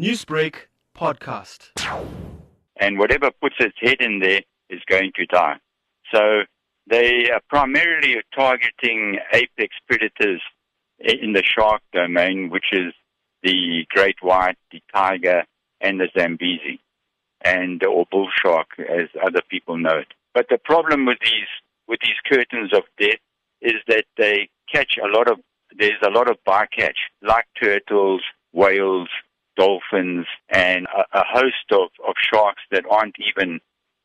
Newsbreak podcast. and whatever puts its head in there is going to die. So they are primarily targeting apex predators in the shark domain, which is the great white, the tiger, and the Zambezi, and or bull shark, as other people know it. But the problem with these with these curtains of death is that they catch a lot of there's a lot of bycatch, like turtles, whales, dolphins, and a, a host of, of sharks that aren't even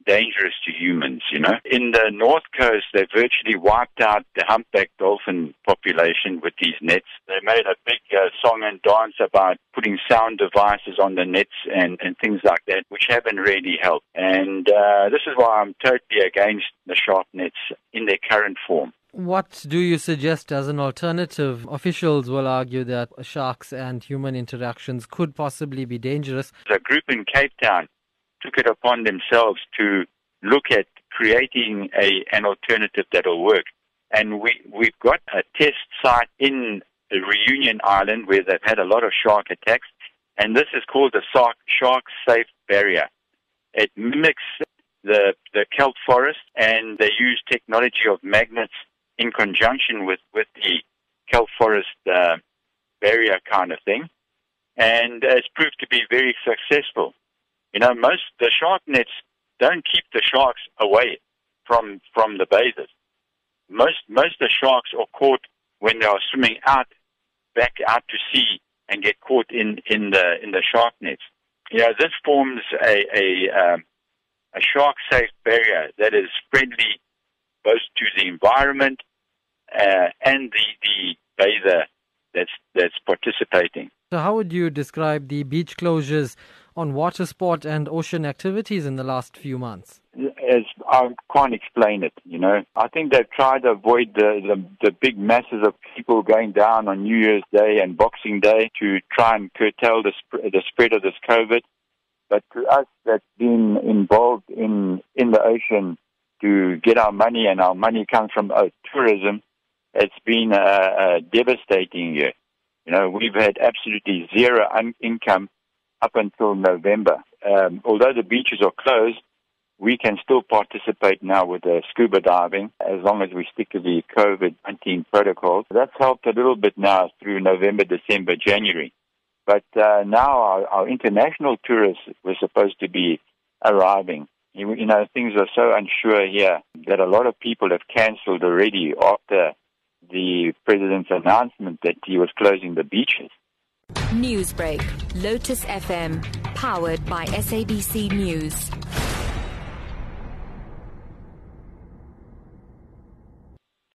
dangerous to humans, you know. In the north coast, they virtually wiped out the humpback dolphin population with these nets. They made a big uh, song and dance about putting sound devices on the nets and, and things like that, which haven't really helped. And uh, this is why I'm totally against the shark nets in their current form. What do you suggest as an alternative? Officials will argue that sharks and human interactions could possibly be dangerous. A group in Cape Town took it upon themselves to look at creating a, an alternative that'll work. And we, we've got a test site in Reunion Island where they've had a lot of shark attacks. And this is called the shark, shark safe barrier. It mimics the, the kelp forest and they use technology of magnets in conjunction with, with the kelp forest uh, barrier kind of thing. And it's proved to be very successful. You know, most the shark nets don't keep the sharks away from from the bathers. Most most the sharks are caught when they are swimming out back out to sea and get caught in in the in the shark nets. You know, this forms a a, um, a shark safe barrier that is friendly both to the environment uh, and the the bather that's that's participating. So, how would you describe the beach closures on water sport and ocean activities in the last few months? As I can't explain it, you know. I think they've tried to avoid the, the, the big masses of people going down on New Year's Day and Boxing Day to try and curtail the, sp- the spread of this COVID. But to us that's been involved in, in the ocean to get our money, and our money comes from uh, tourism, it's been a, a devastating year. You know, we've had absolutely zero un- income up until November. Um, although the beaches are closed, we can still participate now with scuba diving as long as we stick to the COVID-19 protocols. That's helped a little bit now through November, December, January. But uh, now our, our international tourists were supposed to be arriving. You, you know, things are so unsure here that a lot of people have cancelled already after the president's announcement that he was closing the beaches. Newsbreak, Lotus FM, powered by SABC News.